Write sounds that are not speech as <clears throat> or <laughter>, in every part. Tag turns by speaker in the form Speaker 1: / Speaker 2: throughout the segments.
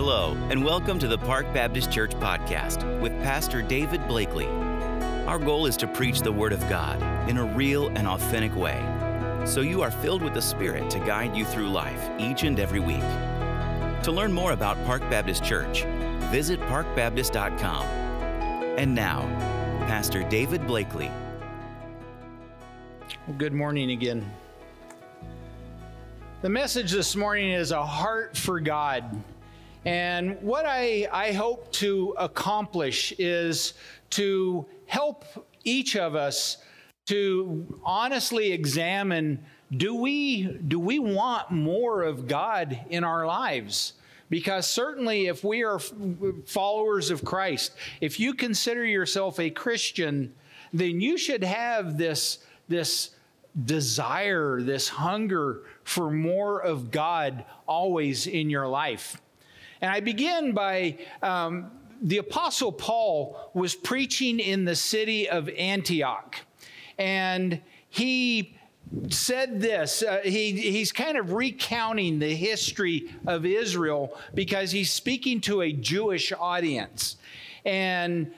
Speaker 1: Hello, and welcome to the Park Baptist Church podcast with Pastor David Blakely. Our goal is to preach the Word of God in a real and authentic way, so you are filled with the Spirit to guide you through life each and every week. To learn more about Park Baptist Church, visit parkbaptist.com. And now, Pastor David Blakely.
Speaker 2: Good morning again. The message this morning is a heart for God. And what I, I hope to accomplish is to help each of us to honestly examine do we, do we want more of God in our lives? Because certainly, if we are followers of Christ, if you consider yourself a Christian, then you should have this, this desire, this hunger for more of God always in your life. And I begin by um, the Apostle Paul was preaching in the city of Antioch. And he said this. Uh, he, he's kind of recounting the history of Israel because he's speaking to a Jewish audience. And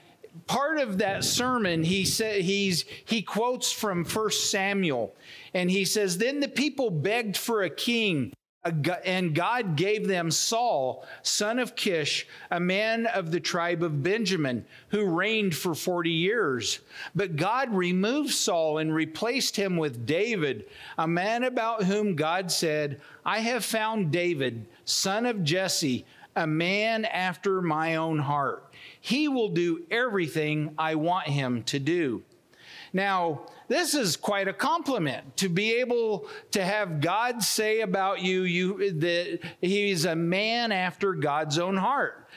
Speaker 2: part of that sermon, he said he's he quotes from First Samuel, and he says, "Then the people begged for a king." And God gave them Saul, son of Kish, a man of the tribe of Benjamin, who reigned for 40 years. But God removed Saul and replaced him with David, a man about whom God said, I have found David, son of Jesse, a man after my own heart. He will do everything I want him to do. Now, this is quite a compliment to be able to have God say about you, you that he's a man after God's own heart.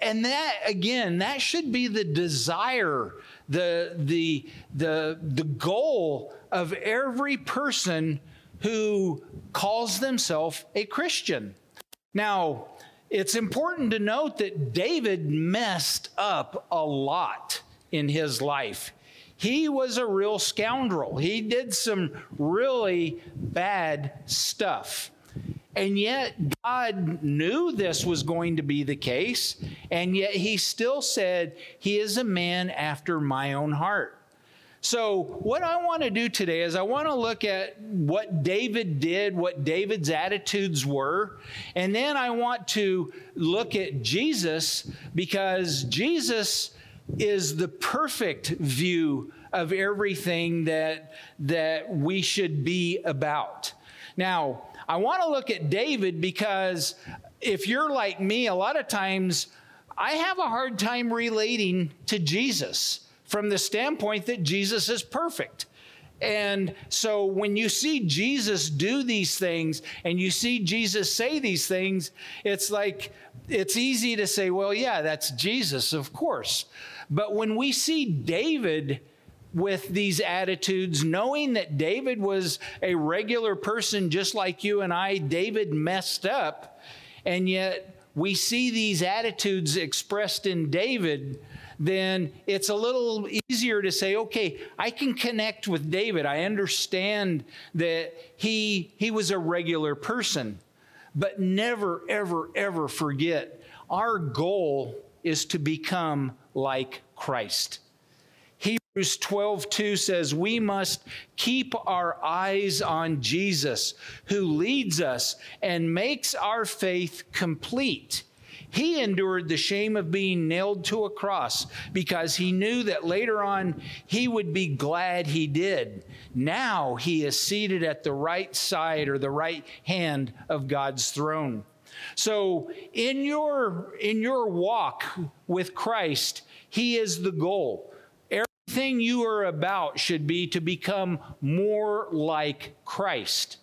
Speaker 2: And that again, that should be the desire, the the the the goal of every person who calls themselves a Christian. Now, it's important to note that David messed up a lot in his life he was a real scoundrel. He did some really bad stuff. And yet, God knew this was going to be the case, and yet He still said, He is a man after my own heart. So, what I want to do today is I want to look at what David did, what David's attitudes were, and then I want to look at Jesus because Jesus is the perfect view of everything that, that we should be about. Now, I want to look at David because if you're like me, a lot of times I have a hard time relating to Jesus from the standpoint that Jesus is perfect. And so when you see Jesus do these things and you see Jesus say these things, it's like, it's easy to say, well, yeah, that's Jesus, of course. But when we see David with these attitudes, knowing that David was a regular person just like you and I, David messed up, and yet we see these attitudes expressed in David, then it's a little easier to say, okay, I can connect with David. I understand that he, he was a regular person. But never, ever, ever forget our goal is to become like Christ. Hebrews 12, 2 says, We must keep our eyes on Jesus, who leads us and makes our faith complete. He endured the shame of being nailed to a cross because he knew that later on he would be glad he did. Now he is seated at the right side or the right hand of God's throne. So in your in your walk with Christ, he is the goal. Everything you are about should be to become more like Christ.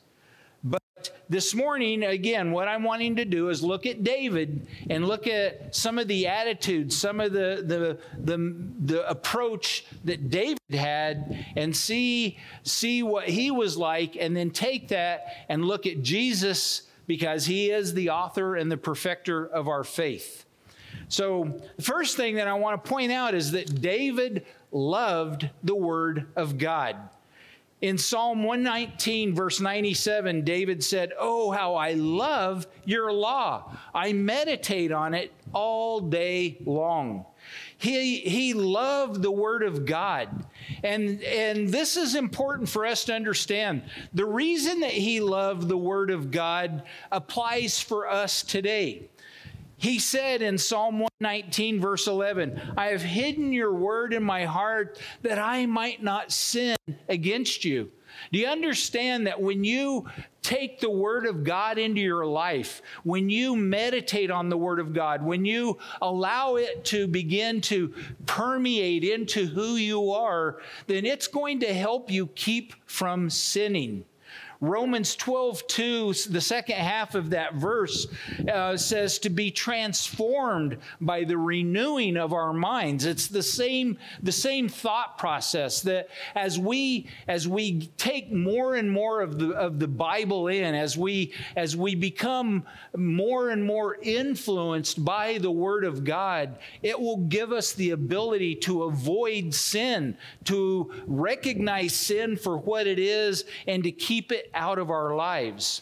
Speaker 2: But this morning, again, what I'm wanting to do is look at David and look at some of the attitudes, some of the, the, the, the approach that David had, and see, see what he was like, and then take that and look at Jesus because he is the author and the perfecter of our faith. So, the first thing that I want to point out is that David loved the Word of God. In Psalm 119, verse 97, David said, Oh, how I love your law. I meditate on it all day long. He, he loved the Word of God. And, and this is important for us to understand. The reason that he loved the Word of God applies for us today. He said in Psalm 119, verse 11, I have hidden your word in my heart that I might not sin against you. Do you understand that when you take the Word of God into your life, when you meditate on the Word of God, when you allow it to begin to permeate into who you are, then it's going to help you keep from sinning. Romans 12, 2, the second half of that verse uh, says to be transformed by the renewing of our minds. It's the same, the same thought process that as we as we take more and more of the of the Bible in, as we as we become more and more influenced by the Word of God, it will give us the ability to avoid sin, to recognize sin for what it is, and to keep it out of our lives.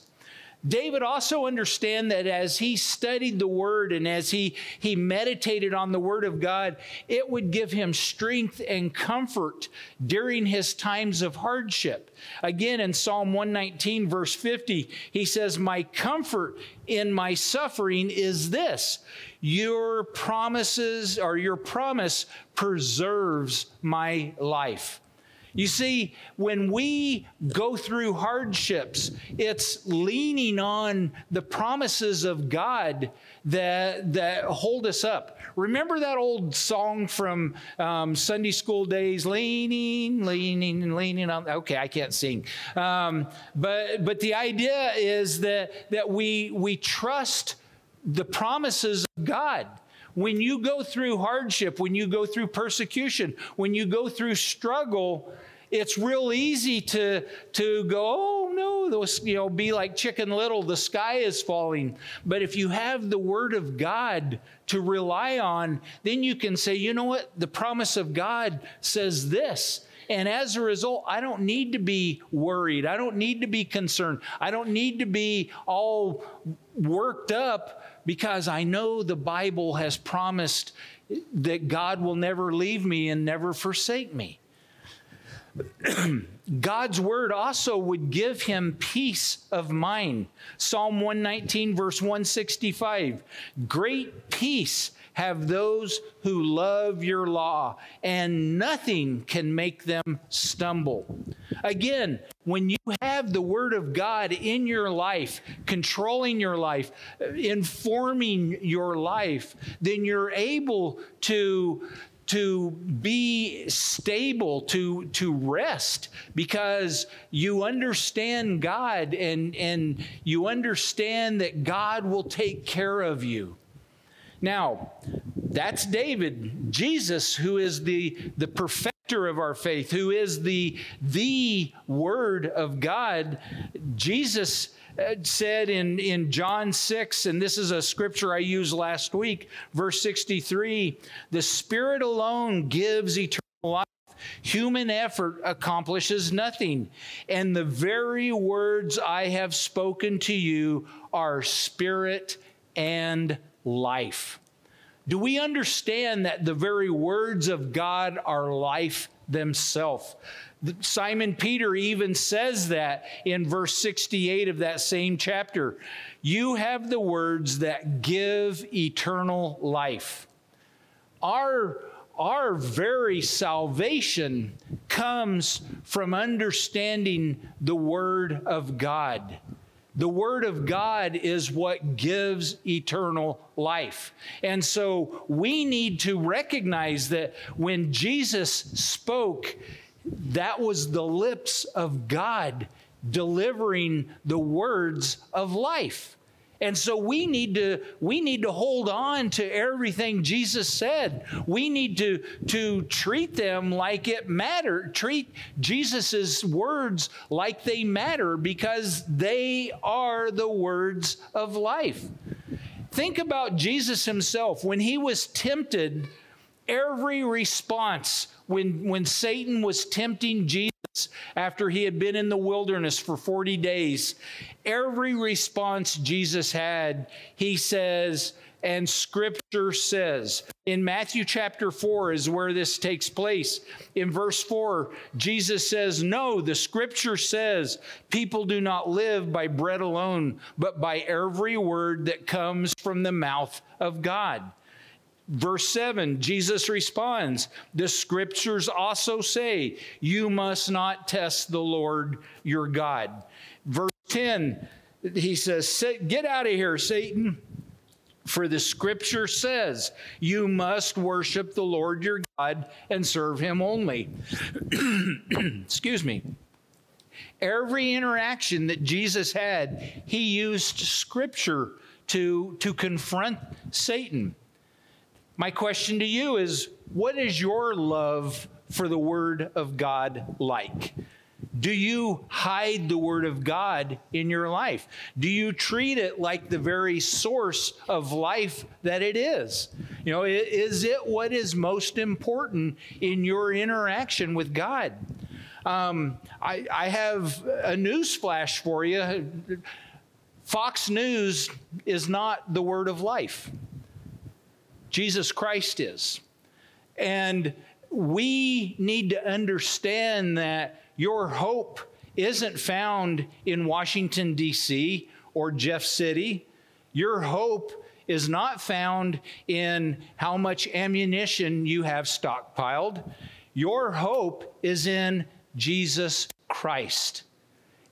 Speaker 2: David also understand that as he studied the word and as he, he meditated on the word of God, it would give him strength and comfort during his times of hardship. Again, in Psalm 119, verse 50, he says, My comfort in my suffering is this your promises or your promise preserves my life. You see, when we go through hardships, it's leaning on the promises of God that, that hold us up. Remember that old song from um, Sunday school days, leaning, leaning, leaning on. Okay, I can't sing, um, but but the idea is that that we we trust the promises of God when you go through hardship, when you go through persecution, when you go through struggle, it's real easy to, to go, oh no, those, you know, be like chicken little, the sky is falling. But if you have the word of God to rely on, then you can say, you know what? The promise of God says this. And as a result, I don't need to be worried. I don't need to be concerned. I don't need to be all worked up because I know the Bible has promised that God will never leave me and never forsake me. <clears throat> God's word also would give him peace of mind. Psalm 119, verse 165 Great peace have those who love your law, and nothing can make them stumble. Again, when you have the Word of God in your life, controlling your life, informing your life, then you're able to to be stable, to, to rest, because you understand God and, and you understand that God will take care of you. Now, that's David. Jesus, who is the, the perfecter of our faith, who is the, the Word of God, Jesus uh, said in, in John 6, and this is a scripture I used last week, verse 63 the Spirit alone gives eternal life. Human effort accomplishes nothing. And the very words I have spoken to you are spirit and life. Do we understand that the very words of God are life themselves? Simon Peter even says that in verse 68 of that same chapter. You have the words that give eternal life. Our, our very salvation comes from understanding the Word of God. The Word of God is what gives eternal life. And so we need to recognize that when Jesus spoke, that was the lips of God delivering the words of life. And so we need to we need to hold on to everything Jesus said. We need to to treat them like it mattered. Treat Jesus's words like they matter because they are the words of life. Think about Jesus himself when he was tempted every response when, when Satan was tempting Jesus after he had been in the wilderness for 40 days, every response Jesus had, he says, and scripture says. In Matthew chapter 4 is where this takes place. In verse 4, Jesus says, No, the scripture says, people do not live by bread alone, but by every word that comes from the mouth of God. Verse 7, Jesus responds, The scriptures also say, You must not test the Lord your God. Verse 10, he says, Get out of here, Satan. For the scripture says, You must worship the Lord your God and serve him only. <clears throat> Excuse me. Every interaction that Jesus had, he used scripture to, to confront Satan. My question to you is what is your love for the Word of God like? Do you hide the Word of God in your life? Do you treat it like the very source of life that it is? You know, is it what is most important in your interaction with God? Um, I, I have a news flash for you. Fox News is not the Word of life, Jesus Christ is. And we need to understand that your hope isn't found in Washington, D.C. or Jeff City. Your hope is not found in how much ammunition you have stockpiled. Your hope is in Jesus Christ.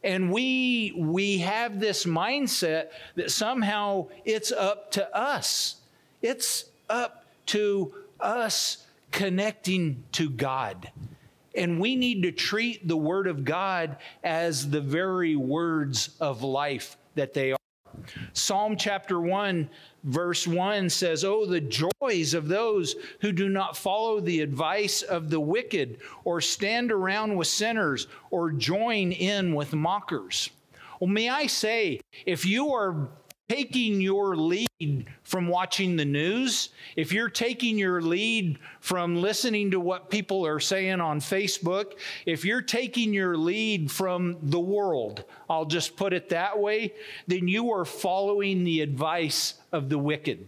Speaker 2: And we, we have this mindset that somehow it's up to us. It's up to us connecting to God. And we need to treat the Word of God as the very words of life that they are. Psalm chapter 1, verse 1 says, Oh, the joys of those who do not follow the advice of the wicked, or stand around with sinners, or join in with mockers. Well, may I say, if you are taking your lead from watching the news, if you're taking your lead from listening to what people are saying on Facebook, if you're taking your lead from the world, I'll just put it that way, then you are following the advice of the wicked.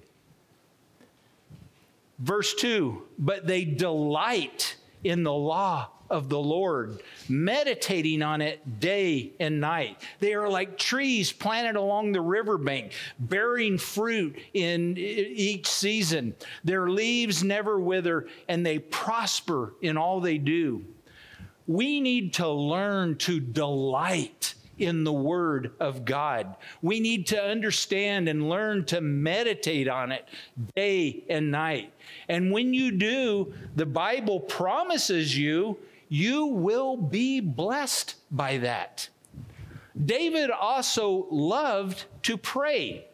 Speaker 2: Verse 2 But they delight in the law of the Lord, meditating on it day and night. They are like trees planted along the riverbank, bearing fruit in each season. Their leaves never wither, and they prosper in all they do. We need to learn to delight in the Word of God. We need to understand and learn to meditate on it day and night. And when you do, the Bible promises you you will be blessed by that. David also loved to pray.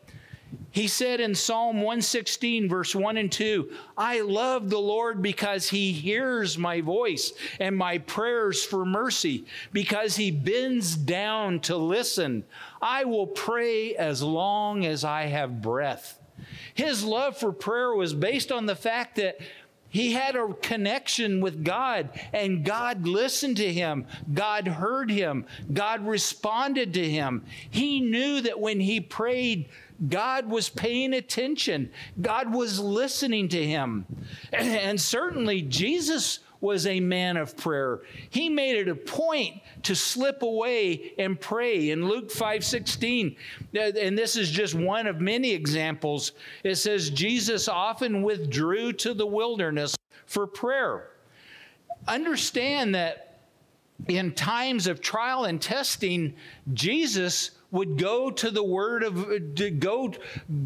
Speaker 2: He said in Psalm 116, verse 1 and 2, I love the Lord because he hears my voice and my prayers for mercy, because he bends down to listen. I will pray as long as I have breath. His love for prayer was based on the fact that he had a connection with God, and God listened to him. God heard him. God responded to him. He knew that when he prayed, God was paying attention, God was listening to him. <clears throat> And certainly, Jesus was a man of prayer. He made it a point to slip away and pray. In Luke 5 16, uh, and this is just one of many examples, it says, Jesus often withdrew to the wilderness for prayer. Understand that in times of trial and testing, Jesus would go to the word of to go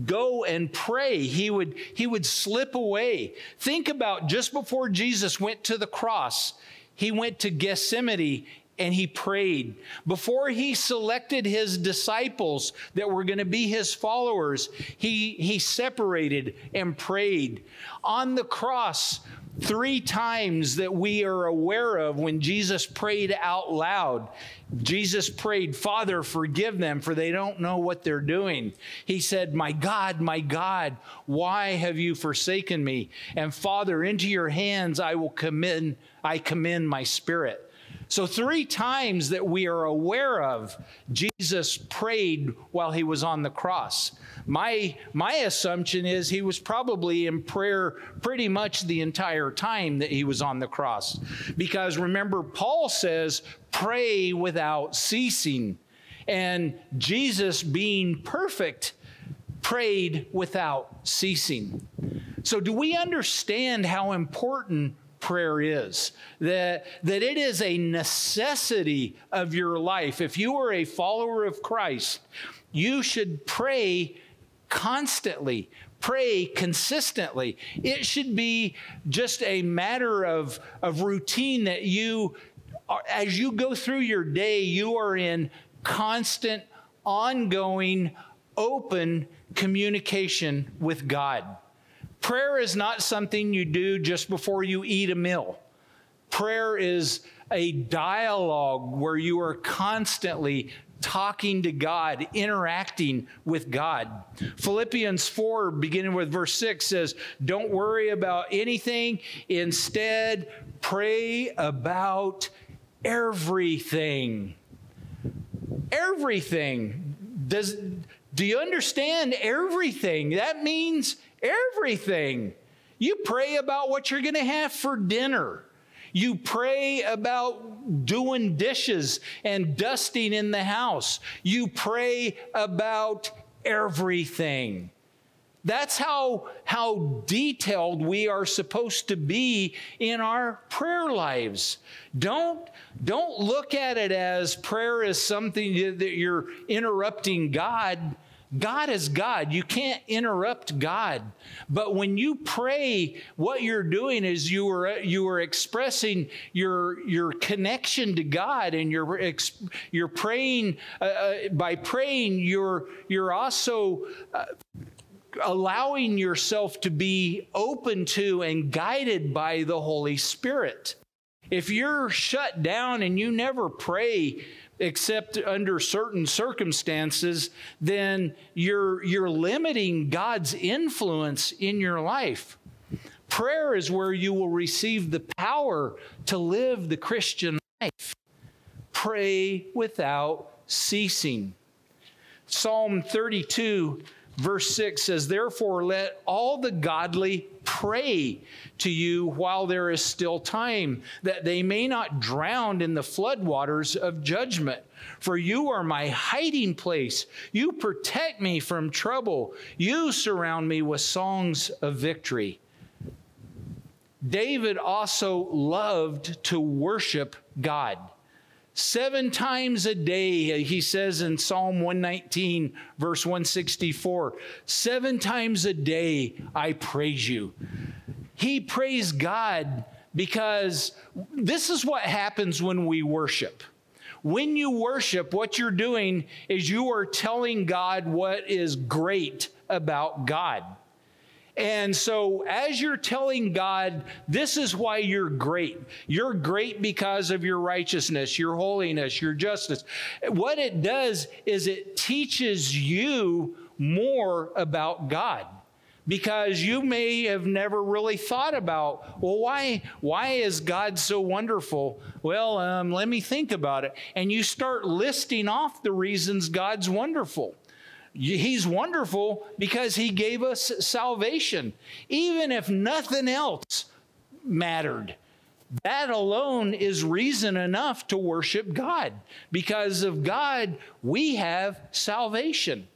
Speaker 2: go and pray he would he would slip away think about just before jesus went to the cross he went to gethsemane and he prayed. Before he selected his disciples that were going to be his followers, he, he separated and prayed. On the cross, three times that we are aware of when Jesus prayed out loud. Jesus prayed, Father, forgive them, for they don't know what they're doing. He said, My God, my God, why have you forsaken me? And Father, into your hands I will commend, I commend my spirit. So, three times that we are aware of, Jesus prayed while he was on the cross. My, my assumption is he was probably in prayer pretty much the entire time that he was on the cross. Because remember, Paul says, pray without ceasing. And Jesus, being perfect, prayed without ceasing. So, do we understand how important prayer is that that it is a necessity of your life if you are a follower of Christ you should pray constantly pray consistently it should be just a matter of of routine that you as you go through your day you are in constant ongoing open communication with God Prayer is not something you do just before you eat a meal. Prayer is a dialogue where you are constantly talking to God, interacting with God. Philippians 4, beginning with verse 6, says, Don't worry about anything. Instead, pray about everything. Everything. Does, do you understand everything? That means Everything. You pray about what you're going to have for dinner. You pray about doing dishes and dusting in the house. You pray about everything. That's how, how detailed we are supposed to be in our prayer lives. Don't, don't look at it as prayer is something that you're interrupting God God is God. You can't interrupt God. But when you pray, what you're doing is you are you are expressing your your connection to God, and you're you're praying uh, uh, by praying. You're you're also uh, allowing yourself to be open to and guided by the Holy Spirit. If you're shut down and you never pray except under certain circumstances, then you're, you're limiting God's influence in your life. Prayer is where you will receive the power to live the Christian life. Pray without ceasing. Psalm 32 Verse 6 says, Therefore, let all the godly pray to you while there is still time, that they may not drown in the floodwaters of judgment. For you are my hiding place. You protect me from trouble. You surround me with songs of victory. David also loved to worship God. Seven times a day, he says in Psalm 119, verse 164, seven times a day I praise you. He praised God because this is what happens when we worship. When you worship, what you're doing is you are telling God what is great about God. And so, as you're telling God, this is why you're great. You're great because of your righteousness, your holiness, your justice. What it does is it teaches you more about God because you may have never really thought about well why why is god so wonderful well um, let me think about it and you start listing off the reasons god's wonderful He's wonderful because He gave us salvation, even if nothing else mattered. That alone is reason enough to worship God. Because of God, we have salvation.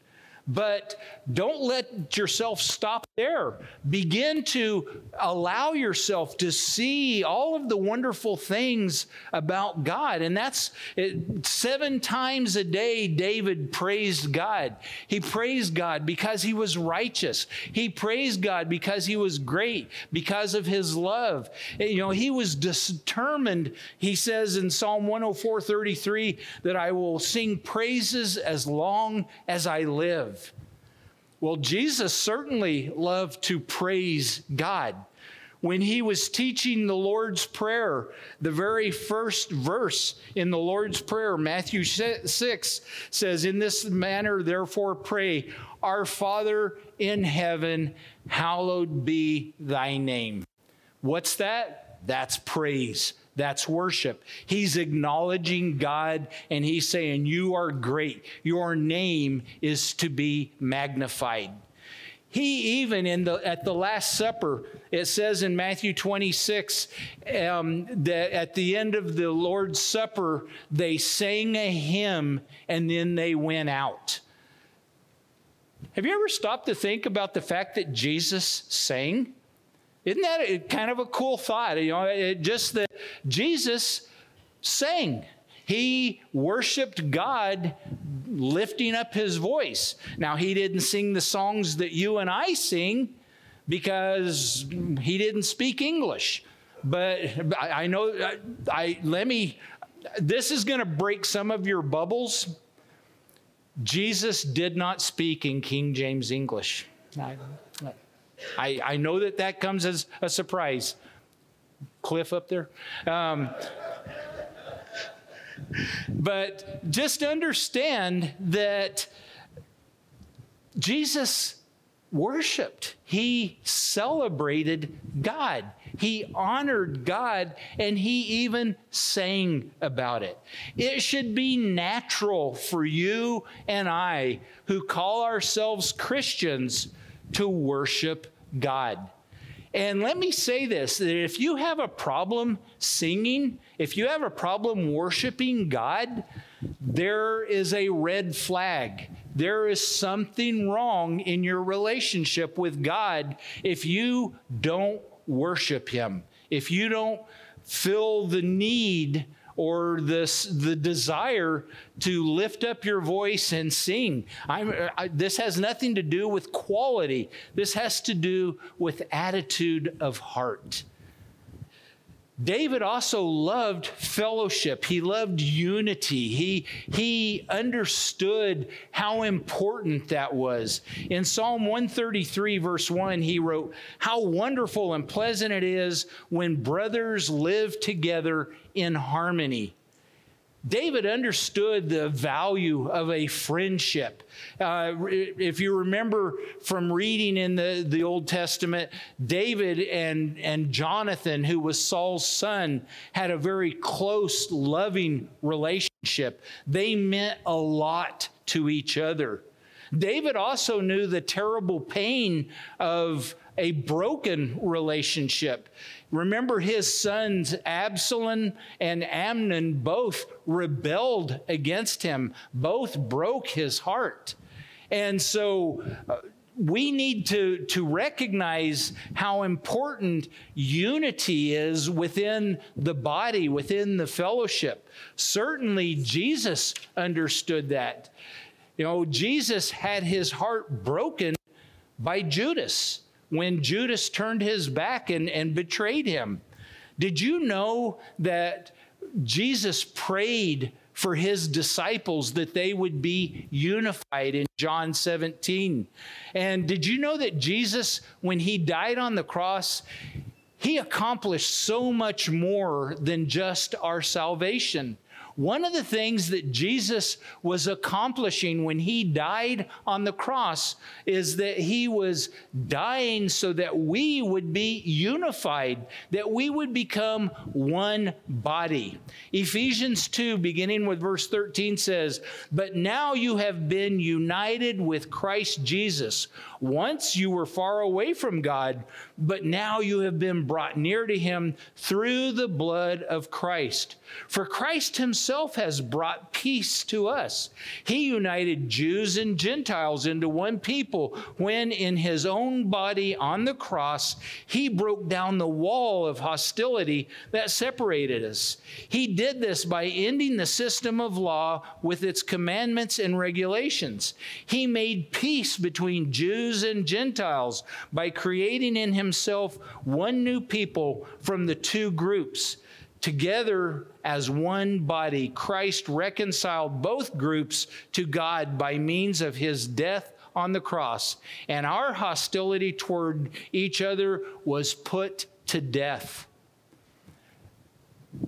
Speaker 2: But don't let yourself stop there. Begin to allow yourself to see all of the wonderful things about God. And that's it, seven times a day, David praised God. He praised God because he was righteous. He praised God because he was great, because of his love. You know, he was determined, he says in Psalm 104 33, that I will sing praises as long as I live. Well, Jesus certainly loved to praise God. When he was teaching the Lord's Prayer, the very first verse in the Lord's Prayer, Matthew 6, says, In this manner, therefore, pray, Our Father in heaven, hallowed be thy name. What's that? That's praise. That's worship. He's acknowledging God and he's saying, You are great. Your name is to be magnified. He even in the at the Last Supper, it says in Matthew 26 um, that at the end of the Lord's Supper, they sang a hymn and then they went out. Have you ever stopped to think about the fact that Jesus sang? Isn't that a, kind of a cool thought? You know, it, just that Jesus sang. He worshiped God lifting up his voice. Now, he didn't sing the songs that you and I sing because he didn't speak English. But I, I know, I, I let me, this is going to break some of your bubbles. Jesus did not speak in King James English. I, I, I know that that comes as a surprise. Cliff up there. Um, but just understand that Jesus worshiped, he celebrated God, he honored God, and he even sang about it. It should be natural for you and I, who call ourselves Christians, to worship God. And let me say this that if you have a problem singing, if you have a problem worshiping God, there is a red flag. There is something wrong in your relationship with God if you don't worship Him, if you don't feel the need or this the desire to lift up your voice and sing. I, this has nothing to do with quality. This has to do with attitude of heart. David also loved fellowship. He loved unity. He, he understood how important that was. In Psalm 133, verse 1, he wrote, How wonderful and pleasant it is when brothers live together in harmony. David understood the value of a friendship. Uh, if you remember from reading in the, the Old Testament, David and, and Jonathan, who was Saul's son, had a very close, loving relationship. They meant a lot to each other. David also knew the terrible pain of a broken relationship. Remember, his sons Absalom and Amnon both rebelled against him, both broke his heart. And so uh, we need to, to recognize how important unity is within the body, within the fellowship. Certainly, Jesus understood that. You know, Jesus had his heart broken by Judas when Judas turned his back and, and betrayed him. Did you know that Jesus prayed for his disciples that they would be unified in John 17? And did you know that Jesus, when he died on the cross, he accomplished so much more than just our salvation. One of the things that Jesus was accomplishing when he died on the cross is that he was dying so that we would be unified, that we would become one body. Ephesians 2, beginning with verse 13, says, But now you have been united with Christ Jesus. Once you were far away from God, but now you have been brought near to him through the blood of Christ. For Christ himself has brought peace to us. He united Jews and Gentiles into one people when, in his own body on the cross, he broke down the wall of hostility that separated us. He did this by ending the system of law with its commandments and regulations. He made peace between Jews and Gentiles by creating in himself one new people from the two groups Together as one body, Christ reconciled both groups to God by means of his death on the cross, and our hostility toward each other was put to death.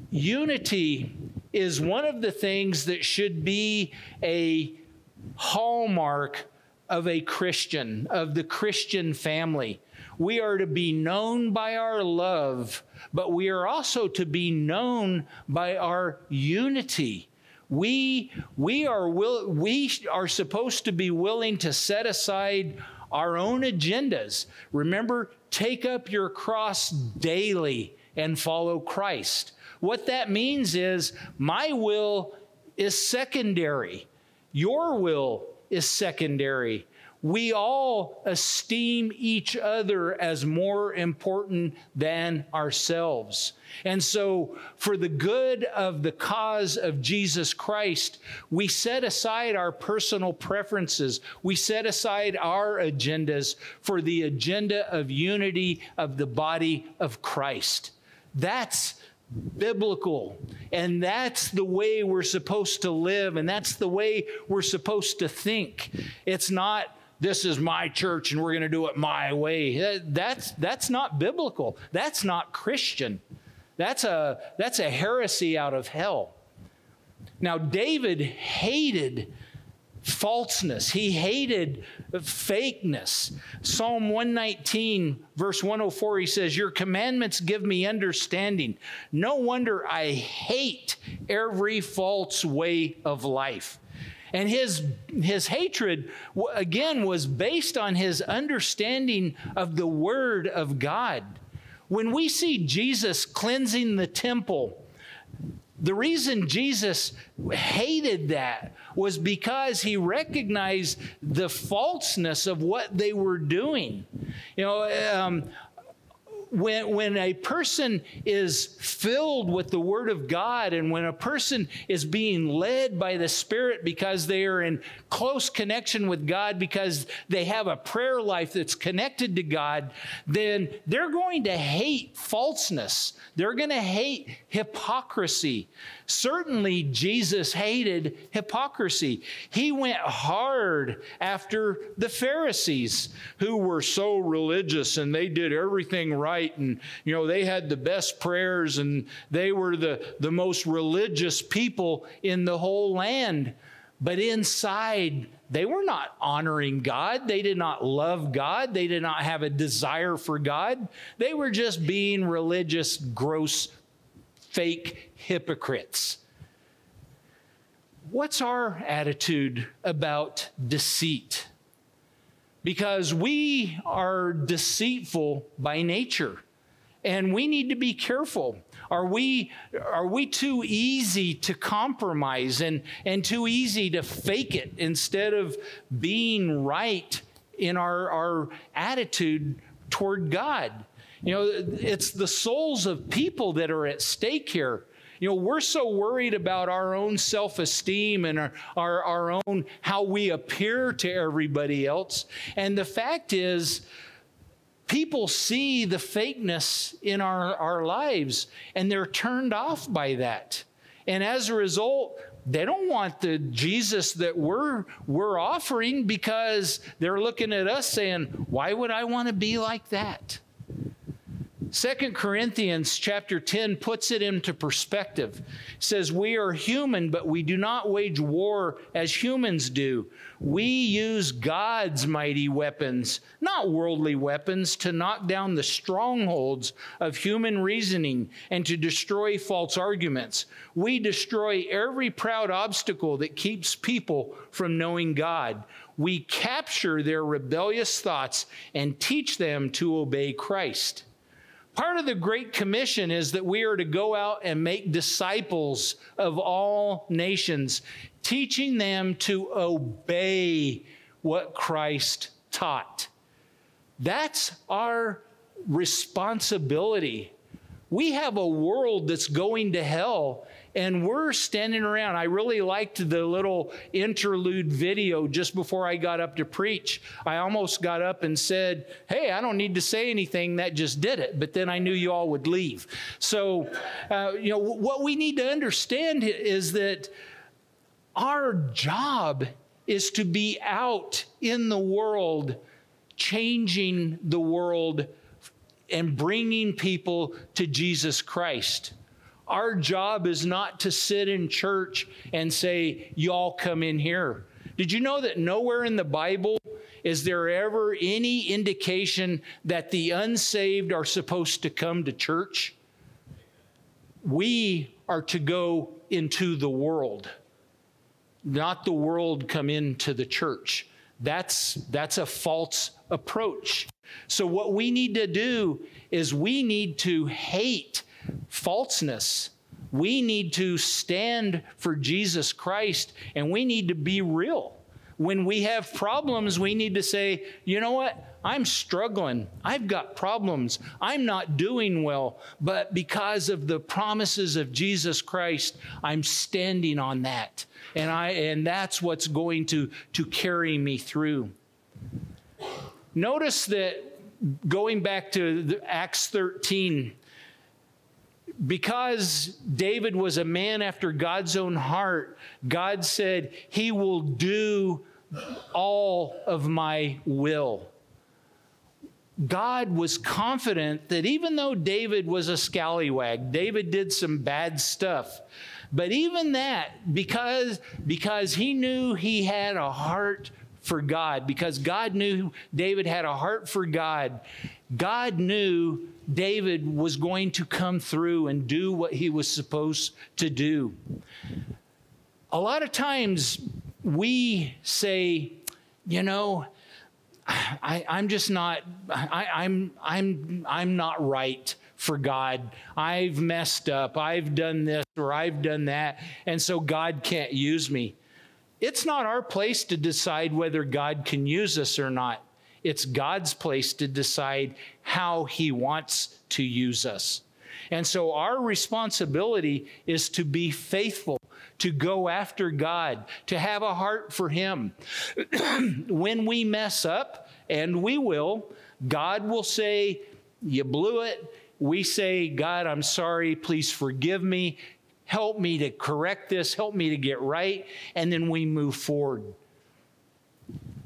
Speaker 2: Unity is one of the things that should be a hallmark of a Christian, of the Christian family. We are to be known by our love, but we are also to be known by our unity. We, we, are, will, we are supposed to be willing to set aside our own agendas. Remember, take up your cross daily and follow Christ. What that means is my will is secondary, your will is secondary we all esteem each other as more important than ourselves. And so, for the good of the cause of Jesus Christ, we set aside our personal preferences. We set aside our agendas for the agenda of unity of the body of Christ. That's biblical. And that's the way we're supposed to live, and that's the way we're supposed to think. It's not this is my church and we're going to do it my way. That's, that's not biblical. That's not Christian. That's a, that's a heresy out of hell. Now, David hated falseness, he hated fakeness. Psalm 119, verse 104, he says, Your commandments give me understanding. No wonder I hate every false way of life. And his, his hatred, again, was based on his understanding of the Word of God. When we see Jesus cleansing the temple, the reason Jesus hated that was because he recognized the falseness of what they were doing. You know, um, when, when a person is filled with the Word of God and when a person is being led by the Spirit because they are in close connection with God, because they have a prayer life that's connected to God, then they're going to hate falseness. They're going to hate hypocrisy. Certainly, Jesus hated hypocrisy. He went hard after the Pharisees, who were so religious and they did everything right. And, you know, they had the best prayers and they were the, the most religious people in the whole land. But inside, they were not honoring God. They did not love God. They did not have a desire for God. They were just being religious, gross fake hypocrites. What's our attitude about deceit? Because we are deceitful by nature and we need to be careful. Are we, are we too easy to compromise and, and too easy to fake it instead of being right in our, our attitude toward God? You know, it's the souls of people that are at stake here. You know, we're so worried about our own self esteem and our, our, our, own, how we appear to everybody else. And the fact is, people see the fakeness in our, our lives and they're turned off by that. And as a result, they don't want the Jesus that we're, we're offering because they're looking at us saying, Why would I want to be like that? Second Corinthians chapter 10 puts it into perspective. It says, We are human, but we do not wage war as humans do. We use God's mighty weapons, not worldly weapons, to knock down the strongholds of human reasoning and to destroy false arguments. We destroy every proud obstacle that keeps people from knowing God. We capture their rebellious thoughts and teach them to obey Christ. Part of the Great Commission is that we are to go out and make disciples of all nations, teaching them to obey what Christ taught. That's our responsibility. We have a world that's going to hell, and we're standing around. I really liked the little interlude video just before I got up to preach. I almost got up and said, Hey, I don't need to say anything, that just did it. But then I knew you all would leave. So, uh, you know, what we need to understand is that our job is to be out in the world, changing the world and bringing people to Jesus Christ. Our job is not to sit in church and say, Y'all come in here. Did you know that nowhere in the Bible is there ever any indication that the unsaved are supposed to come to church? We are to go into the world, not the world come into the church. That's, that's a false approach. So, what we need to do is we need to hate falseness. We need to stand for Jesus Christ and we need to be real. When we have problems, we need to say, you know what? I'm struggling. I've got problems. I'm not doing well. But because of the promises of Jesus Christ, I'm standing on that. And I and that's what's going to, to carry me through. Notice that going back to Acts 13, because David was a man after God's own heart, God said, He will do all of my will. God was confident that even though David was a scallywag, David did some bad stuff. But even that, because, because he knew he had a heart for God, because God knew David had a heart for God, God knew David was going to come through and do what he was supposed to do. A lot of times we say, you know, I, am just not, I, I'm, I'm, I'm not right for God. I've messed up. I've done this or I've done that. And so God can't use me. It's not our place to decide whether God can use us or not. It's God's place to decide how He wants to use us. And so our responsibility is to be faithful, to go after God, to have a heart for Him. <clears throat> when we mess up, and we will, God will say, You blew it. We say, God, I'm sorry. Please forgive me. Help me to correct this, help me to get right, and then we move forward.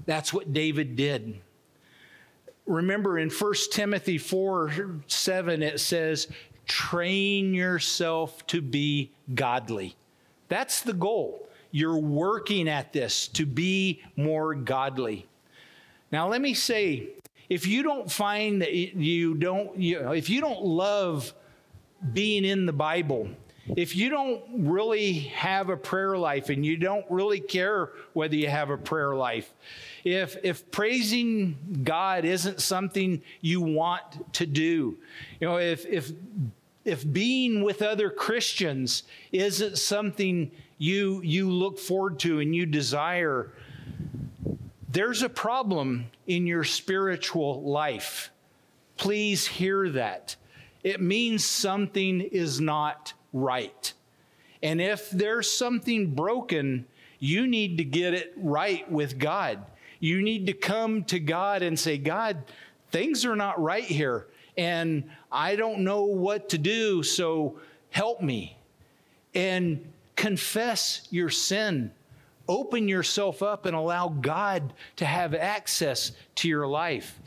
Speaker 2: That's what David did. Remember in 1 Timothy 4 7, it says, train yourself to be godly. That's the goal. You're working at this to be more godly. Now, let me say, if you don't find that you don't, you know, if you don't love being in the Bible, if you don't really have a prayer life and you don't really care whether you have a prayer life, if, if praising God isn't something you want to do, you know, if, if, if being with other Christians isn't something you, you look forward to and you desire, there's a problem in your spiritual life. Please hear that. It means something is not right. And if there's something broken, you need to get it right with God. You need to come to God and say, God, things are not right here, and I don't know what to do, so help me. And confess your sin. Open yourself up and allow God to have access to your life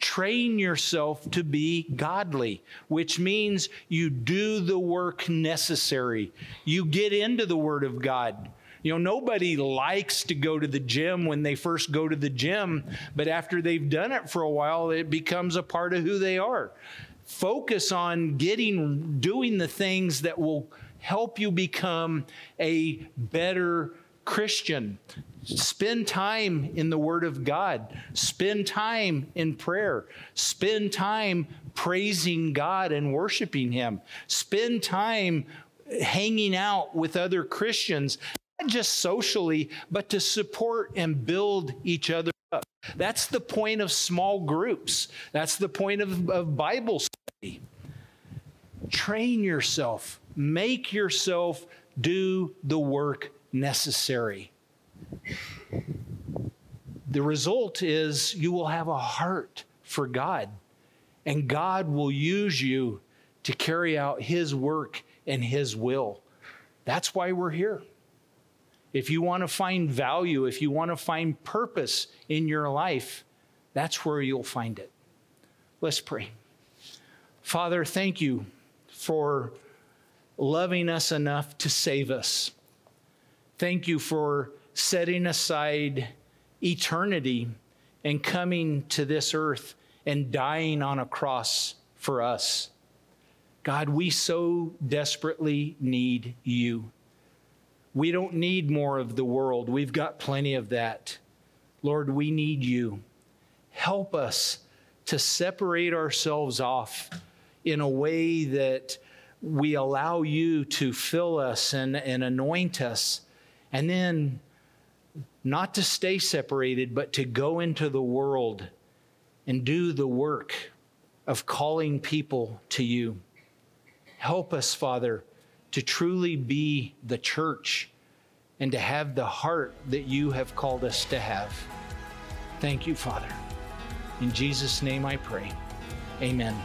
Speaker 2: train yourself to be godly, which means you do the work necessary. You get into the Word of God. You know, nobody likes to go to the gym when they first go to the gym, but after they've done it for a while, it becomes a part of who they are. Focus on getting, doing the things that will help you become a better Christian. Spend time in the Word of God. Spend time in prayer. Spend time praising God and worshiping Him. Spend time hanging out with other Christians, not just socially, but to support and build each other up. That's the point of small groups, that's the point of, of Bible study. Train yourself, make yourself do the work necessary. The result is you will have a heart for God, and God will use you to carry out His work and His will. That's why we're here. If you want to find value, if you want to find purpose in your life, that's where you'll find it. Let's pray. Father, thank you for loving us enough to save us. Thank you for setting aside eternity and coming to this earth and dying on a cross for us. God, we so desperately need you. We don't need more of the world. We've got plenty of that. Lord, we need you. Help us to separate ourselves off in a way that we allow you to fill us and, and anoint us. And then not to stay separated, but to go into the world and do the work of calling people to you. Help us, Father, to truly be the church and to have the heart that you have called us to have. Thank you, Father. In Jesus' name I pray. Amen.